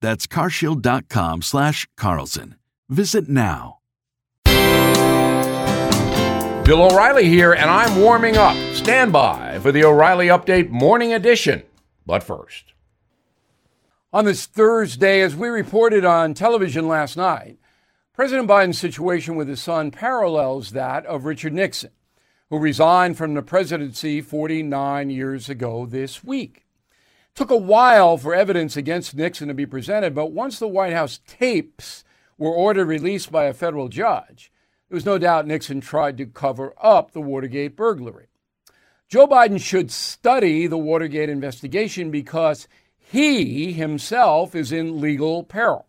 That's carshield.com slash Carlson. Visit now. Bill O'Reilly here, and I'm warming up. Stand by for the O'Reilly Update Morning Edition. But first, on this Thursday, as we reported on television last night, President Biden's situation with his son parallels that of Richard Nixon, who resigned from the presidency 49 years ago this week. Took a while for evidence against Nixon to be presented, but once the White House tapes were ordered released by a federal judge, there was no doubt Nixon tried to cover up the Watergate burglary. Joe Biden should study the Watergate investigation because he himself is in legal peril.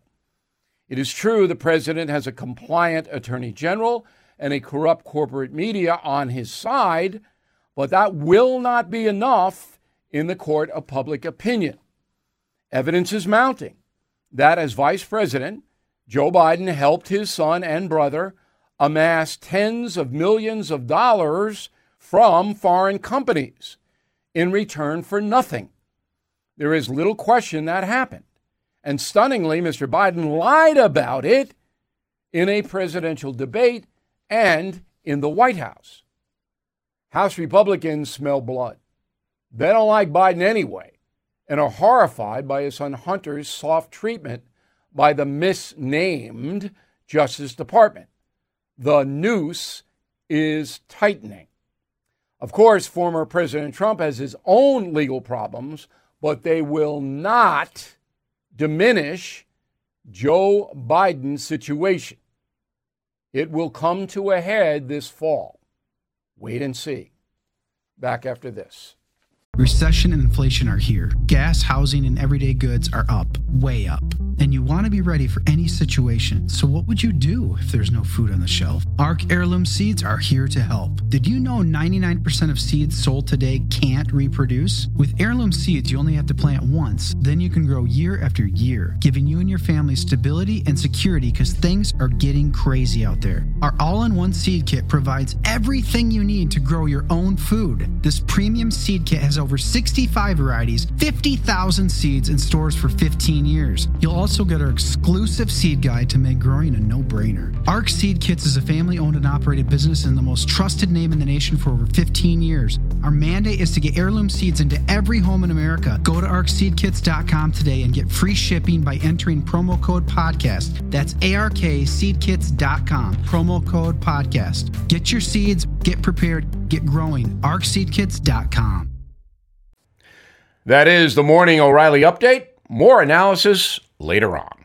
It is true the president has a compliant attorney general and a corrupt corporate media on his side, but that will not be enough in the court of public opinion. Evidence is mounting that as vice president, Joe Biden helped his son and brother amass tens of millions of dollars from foreign companies in return for nothing. There is little question that happened. And stunningly, Mr. Biden lied about it in a presidential debate and in the White House. House Republicans smell blood. They don't like Biden anyway and are horrified by his son Hunter's soft treatment by the misnamed Justice Department. The noose is tightening. Of course, former President Trump has his own legal problems, but they will not diminish Joe Biden's situation. It will come to a head this fall. Wait and see. Back after this. Recession and inflation are here. Gas, housing, and everyday goods are up, way up. And you want to be ready for any situation. So, what would you do if there's no food on the shelf? Ark Heirloom Seeds are here to help. Did you know 99% of seeds sold today can't reproduce? With Heirloom Seeds, you only have to plant once, then you can grow year after year, giving you and your family stability and security because things are getting crazy out there. Our all in one seed kit provides everything you need to grow your own food. This premium seed kit has over 65 varieties, 50,000 seeds and stores for 15 years. You'll also get our exclusive seed guide to make growing a no brainer. Ark Seed Kits is a family owned and operated business and the most trusted name in the nation for over 15 years. Our mandate is to get heirloom seeds into every home in America. Go to arkseedkits.com today and get free shipping by entering promo code podcast. That's arkseedkits.com, promo code podcast. Get your seeds, get prepared, get growing. arkseedkits.com. That is the Morning O'Reilly Update. More analysis later on.